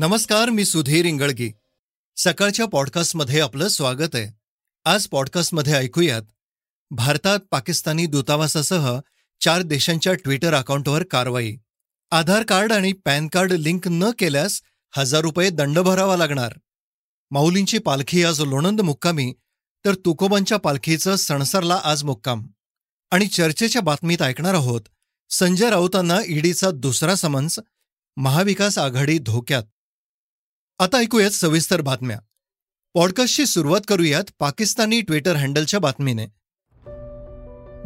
नमस्कार मी सुधीर इंगळगी. सकाळच्या पॉडकास्टमध्ये आपलं स्वागत आहे. आज पॉडकास्टमध्ये ऐकूयात भारतात पाकिस्तानी दूतावासासह चार देशांच्या ट्विटर अकाउंटवर कारवाई. आधार कार्ड आणि पॅन कार्ड लिंक न केल्यास हजार रुपये दंड भरावा लागणार. माऊलींची पालखी आज लोणंद मुक्कामी तर तुकोबांच्या पालखीचं सणसरला आज मुक्काम. आणि चर्चेच्या बातमीत ऐकणार आहोत संजय राऊतांना ईडीचा दुसरा समन्स महाविकास आघाडी धोक्यात. आता ऐकूयात सविस्तर बातम्या. पॉडकास्टची सुरुवात करूयात पाकिस्तानी ट्विटर हँडलच्या बातमीने.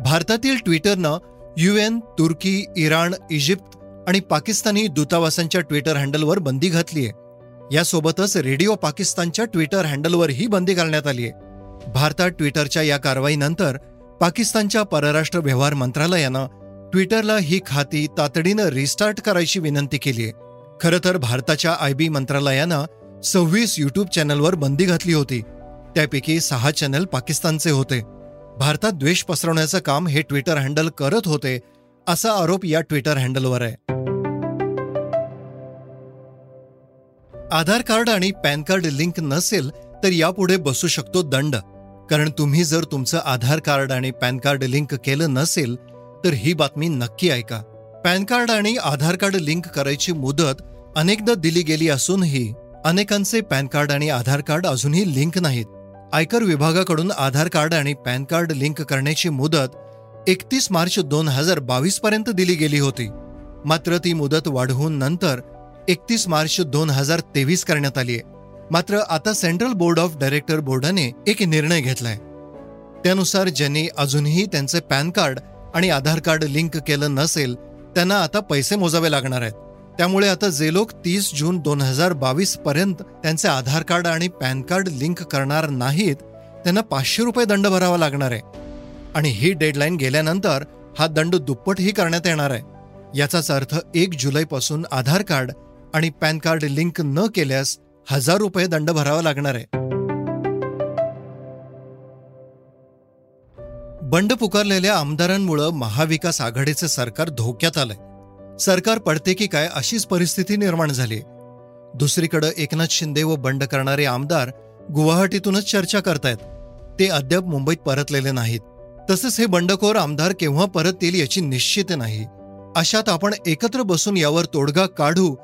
भारतातील ट्विटरनं युएन तुर्की इराण इजिप्त आणि पाकिस्तानी दूतावासांच्या ट्विटर हँडलवर बंदी घातलीय. यासोबतच रेडिओ पाकिस्तानच्या ट्विटर हँडलवर ही बंदी घालण्यात आलीय. भारतात ट्विटरच्या या कारवाईनंतर पाकिस्तानच्या परराष्ट्र व्यवहार मंत्रालयानं ट्विटरला ही खाती तातडीनं रिस्टार्ट करायची विनंती केलीय. खरं तर भारताच्या आय बी मंत्रालयानं सव्वीस यूट्यूब चॅनलवर बंदी घातली होती. त्यापैकी सहा चॅनल पाकिस्तानचे होते. भारतात द्वेष पसरवण्याचं काम हे ट्विटर हँडल करत होते असा आरोप या ट्विटर हँडलवर आहे. आधार कार्ड आणि पॅन कार्ड लिंक नसेल तर यापुढे बसू शकतो दंड. कारण तुम्ही जर तुमचं आधार कार्ड आणि पॅन कार्ड लिंक केलं नसेल तर ही बातमी नक्की ऐका. पॅन कार्ड आणि आधार कार्ड लिंक करायची मुदत अनेकदा दिली गेली असूनही अनेकांचे पॅन कार्ड आणि आधार कार्ड अजूनही लिंक नाहीत. आयकर विभागाकडून आधार कार्ड आणि पॅन कार्ड लिंक करण्याची मुदत एकतीस मार्च दोन हजार बावीस पर्यंत दिली गेली होती. मात्र ती मुदत वाढवून नंतर एकतीस मार्च दोन हजार तेवीस करण्यात आली आहे मात्र आता सेंट्रल बोर्ड ऑफ डायरेक्टर बोर्डाने एक निर्णय घेतलाय. त्यानुसार ज्यांनी अजूनही त्यांचे पॅन कार्ड आणि आधार कार्ड लिंक केलं नसेल त्यांना आता पैसे मोजावे लागणार आहेत. त्यामुळे आता जे लोक तीस जून दोन हजार बावीस पर्यंत त्यांचे आधार कार्ड आणि पॅन कार्ड लिंक करणार नाहीत त्यांना पाचशे रुपये दंड भरावा लागणार आहे. आणि ही डेडलाईन गेल्यानंतर हा दंड दुप्पटही करण्यात येणार आहे. याचाच अर्थ एक जुलैपासून आधार कार्ड आणि पॅन कार्ड लिंक न केल्यास हजार रुपये दंड भरावा लागणार आहे. बंड पुकारलेल्या आमदारांमुळं महाविकास आघाडीचे सरकार धोक्यात आलंय. सरकार पडते की काय अशीच परिस्थिती निर्माण झाली दुसरीकडे एकनाथ शिंदे व बंड करणारे आमदार गुवाहाटीतूनच चर्चा करतायत. ते अद्याप मुंबईत परतलेले नाहीत. तसेच हे बंडखोर आमदार केव्हा परत येईल याची निश्चित नाही. अशात आपण एकत्र बसून यावर तोडगा काढू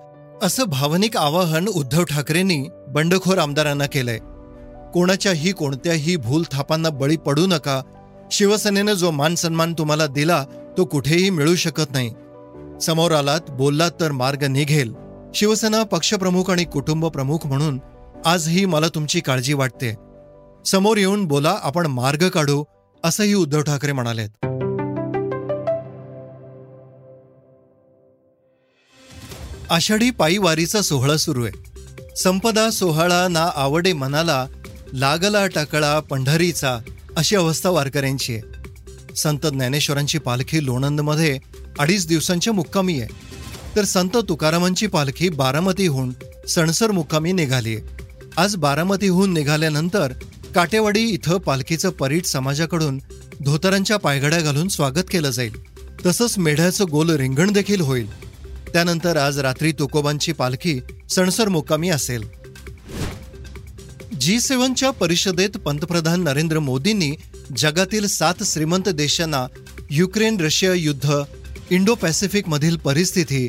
असं भावनिक आवाहन उद्धव ठाकरेंनी बंडखोर आमदारांना केलंय. कोणाच्याही कोणत्याही भूल थापांना बळी पडू नका शिवसेनेनं जो मान सन्मान तुम्हाला दिला तो कुठेही मिळू शकत नाही. समोर आलात बोललात तर मार्ग निघेल. शिवसेना पक्षप्रमुख आणि कुटुंब प्रमुख म्हणून आजही मला तुमची काळजी वाटते. समोर येऊन बोला आपण मार्ग काढू असंही उद्धव ठाकरे म्हणालेत. आषाढी पायी वारीचा सोहळा सुरू आहे. संपदा सोहळा ना आवडे मनाला लागला टकळा पंढरीचा. अशी अवस्था वारकऱ्यांची आहे. संत ज्ञानेश्वरांची पालखी लोणंदमध्ये अडीच दिवसांच्या मुक्कामी आहे. तर संत तुकारामांची पालखी बारामतीहून सणसर मुक्कामी निघाली आहे. आज बारामतीहून निघाल्यानंतर काटेवाडी इथं पालखीचं परीट समाजाकडून धोतरांच्या पायघड्या घालून स्वागत केलं जाईल. तसंच मेढ्याचं गोल रिंगण देखील होईल. त्यानंतर आज रात्री तुकोबांची पालखी सणसर मुक्कामी असेल. जी सेव्हनच्या परिषदेत पंतप्रधान नरेंद्र मोदींनी जगातील सात श्रीमंत देशांना युक्रेन रशिया युद्ध इंडो पॅसिफिकमधील परिस्थिती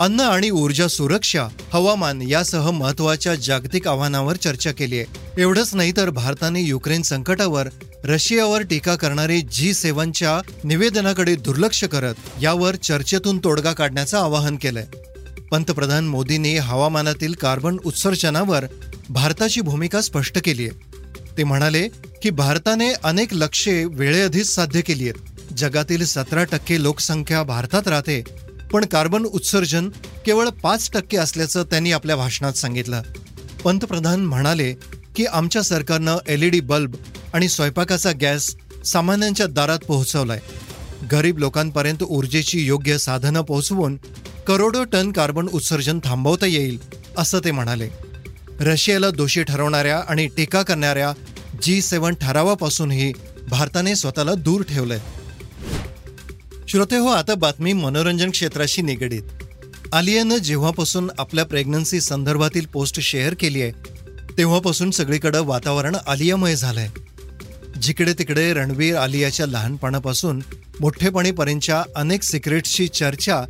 अन्न आणि ऊर्जा सुरक्षा हवामान यासह महत्त्वाच्या जागतिक आव्हानावर चर्चा केली आहे. एवढंच नाही तर भारताने युक्रेन संकटावर रशियावर टीका करणारे जी सेव्हनच्या निवेदनाकडे दुर्लक्ष करत यावर चर्चेतून तोडगा काढण्याचं आवाहन केलंय. पंतप्रधान मोदींनी हवामानातील कार्बन उत्सर्जनावर भारताची भूमिका स्पष्ट केली आहे ते म्हणाले की भारताने अनेक लक्ष्ये वेळेआधीच साध्य केली आहेत जगातील सतरा टक्के लोकसंख्या भारतात राहते पण कार्बन उत्सर्जन केवळ पाच टक्के असल्याचं त्यांनी आपल्या भाषणात सांगितलं. पंतप्रधान म्हणाले की आमच्या सरकारनं एलईडी बल्ब आणि स्वयंपाकाचा गॅस सामान्यांच्या दारात पोहोचवलाय. गरीब लोकांपर्यंत ऊर्जेची योग्य साधनं पोहोचवून करोडो टन कार्बन उत्सर्जन थांबवता येईल असं ते म्हणाले. रशियाला दोषी ठरवणाऱ्या आणि टीका करणाऱ्या जी सेवन ठरावापासूनही भारताने स्वतःला दूर ठेवलंय. श्रोते हो आता बातमी मनोरंजन क्षेत्राशी निगडीत. आलियानं जेव्हापासून आपल्या प्रेग्नन्सी संदर्भातील पोस्ट शेअर केली आहे तेव्हापासून सगळीकडं वातावरण आलियामय झालंय. जिकडे तिकडे रणवीर आलियाच्या लहानपणापासून मोठेपणीपर्यंतच्या अनेक सिक्रेट्सची चर्चा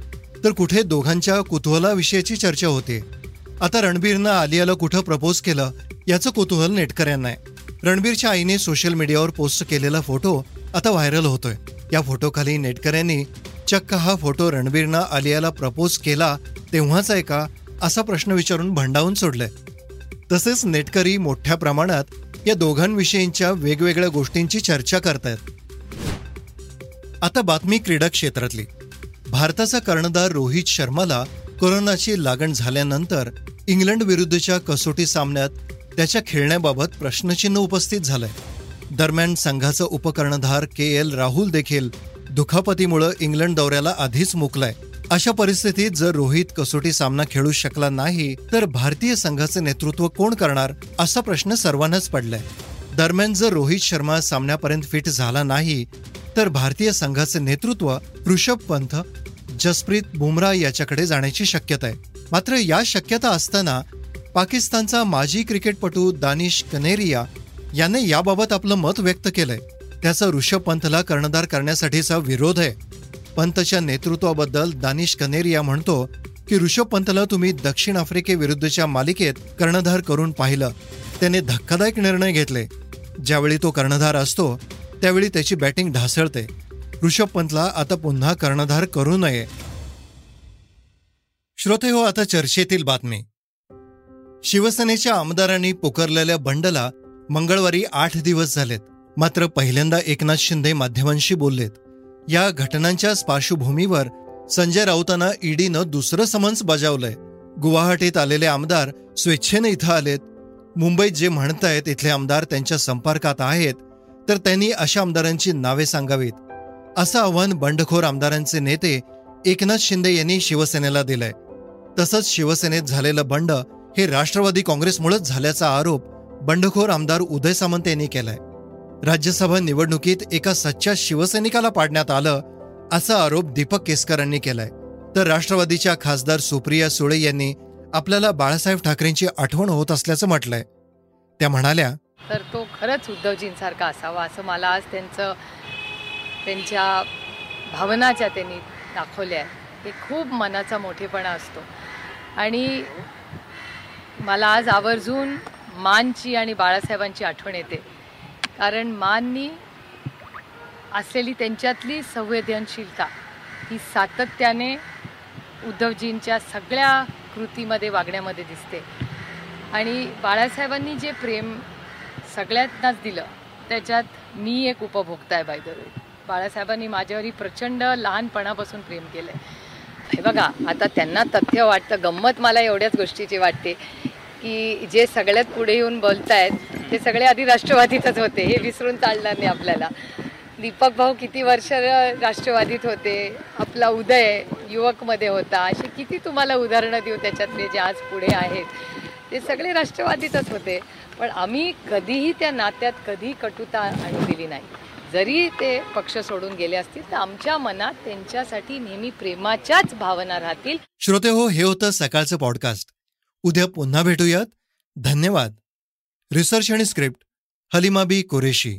तर कुठे दोघांच्या कुतूहलाविषयीची चर्चा होते. आता रणबीरनं आलियाला कुठं प्रपोज केलं याचं कुतूहल नेटकऱ्यांना आहे. रणबीरच्या आईने सोशल मीडियावर पोस्ट केलेला फोटो आता व्हायरल होतोय. या फोटोखाली नेटकऱ्यांनी चक्क हा फोटो रणबीरनं आलियाला प्रपोज केला तेव्हाच आहे का? असा प्रश्न विचारून भंडावून सोडलाय. तसेच नेटकरी मोठ्या प्रमाणात या दोघांविषयींच्या वेगवेगळ्या गोष्टींची चर्चा करतायत. आता बातमी क्रीडा क्षेत्रातली. भारताचा कर्णधार रोहित शर्माला कोरोनाची लागण झाल्यानंतर इंग्लंड विरुद्धच्या कसोटी सामन्यात त्याच्या खेळण्याबाबत प्रश्नचिन्ह उपस्थित झालंय. दरम्यान संघाचा उपकर्णधार के एल राहुल देखील दुखापतीमुळे इंग्लंड दौऱ्याला आधीच मुकलाय. अशा परिस्थितीत जर रोहित कसोटी सामना खेळू शकला नाही तर भारतीय संघाचं नेतृत्व कोण करणार असा प्रश्न सर्वांनाच पडलाय. दरम्यान जर रोहित शर्मा सामन्यापर्यंत फिट झाला नाही तर भारतीय संघाचं नेतृत्व ऋषभ पंत जसप्रीत बुमराह याच्याकडे जाण्याची शक्यता आहे मात्र या शक्यता असताना पाकिस्तानचा माजी क्रिकेटपटू दानिश कनेरिया याने याबाबत आपलं मत व्यक्त केलंय. त्याचा ऋषभ पंतला कर्णधार करण्यासाठीचा विरोध आहे. पंतच्या नेतृत्वाबद्दल दानिश कनेरिया म्हणतो की ऋषभ पंतला तुम्ही दक्षिण आफ्रिकेविरुद्धच्या मालिकेत कर्णधार करून पाहिलं. त्याने धक्कादायक निर्णय घेतले. ज्यावेळी तो कर्णधार असतो त्यावेळी त्याची बॅटिंग ढासळते. ऋषभ पंतला आता पुन्हा कर्णधार करू नये. श्रोते हो आता चर्चेतील बातमी. शिवसेनेच्या आमदारांनी पुकारलेल्या बंडला मंगळवारी आठ दिवस झालेत. मात्र पहिल्यांदा एकनाथ शिंदे माध्यमांशी बोललेत. या घटनांच्या पार्श्वभूमीवर संजय राऊतांना ईडीनं दुसरं समन्स बजावलंय. गुवाहाटीत आलेले आमदार स्वेच्छेने इथं आलेत. मुंबईत जे म्हणतायत इथले आमदार त्यांच्या संपर्कात आहेत तर त्यांनी अशा आमदारांची नावे सांगावीत. असं आव्हान बंडखोर आमदारांचे नेते एकनाथ शिंदे यांनी शिवसेनेला दिलंय. तसंच शिवसेनेत झालेलं बंड हे राष्ट्रवादी काँग्रेसमुळेच झाल्याचा आरोप बंडखोर आमदार उदय सामंत यांनी केलाय. राज्यसभा निवडणुकीत एका सच्च्या शिवसैनिकाला पाडण्यात आलं असा आरोप दीपक केसकरांनी केलाय. तर राष्ट्रवादीच्या खासदार सुप्रिया सुळे यांनी आपल्याला बाळासाहेब ठाकरेंची आठवण होत असल्याचं म्हटलंय. त्या म्हणाल्या तर तो खरंच उद्धवजींसारखा असावा असं मला आज त्यांचं त्यांच्या भावनाच्या त्यांनी दाखवल्या. ते हे खूप मनाचा मोठेपणा असतो. आणि मला आज आवर्जून मानची आणि बाळासाहेबांची आठवण येते. कारण माननी असलेली त्यांच्यातली संवेदनशीलता ही सातत्याने उद्धवजींच्या सगळ्या कृतीमध्ये वागण्यामध्ये दिसते. आणि बाळासाहेबांनी जे प्रेम सगळ्यांनाच दिलं त्याच्यात मी एक उपभोक्ता आहे बाय बाळासाहेबांनी माझ्यावरही प्रचंड लहानपणापासून प्रेम केलं आहे हे बघा आता त्यांना तथ्य वाटतं गंमत मला एवढ्याच गोष्टीची वाटते की जे सगळ्यात पुढे येऊन बोलत आहेत ते सगळे आधी राष्ट्रवादीतच होते हे विसरून चालणार नाही आपल्याला. दीपक भाऊ किती वर्ष राष्ट्रवादीत होते आपला उदय युवकमध्ये अशी असे किती तुम्हाला उदाहरणं देऊ त्याच्यातले जे आज पुढे आहेत. ते सगळे राष्ट्रवादीतच होते पण आम्ही कधीही त्या नात्यात कधी कटुता आणून दिली नाही. जरी ते पक्ष सोडून गेले असतील तर आमच्या मनात त्यांच्यासाठी नेहमी प्रेमाच्याच भावना राहतील. श्रोते हो हे होतं सकाळचं पॉडकास्ट उद्या पुन्हा भेटूयात. धन्यवाद. रिसर्च आणि स्क्रिप्ट हलिमाबी कुरेशी.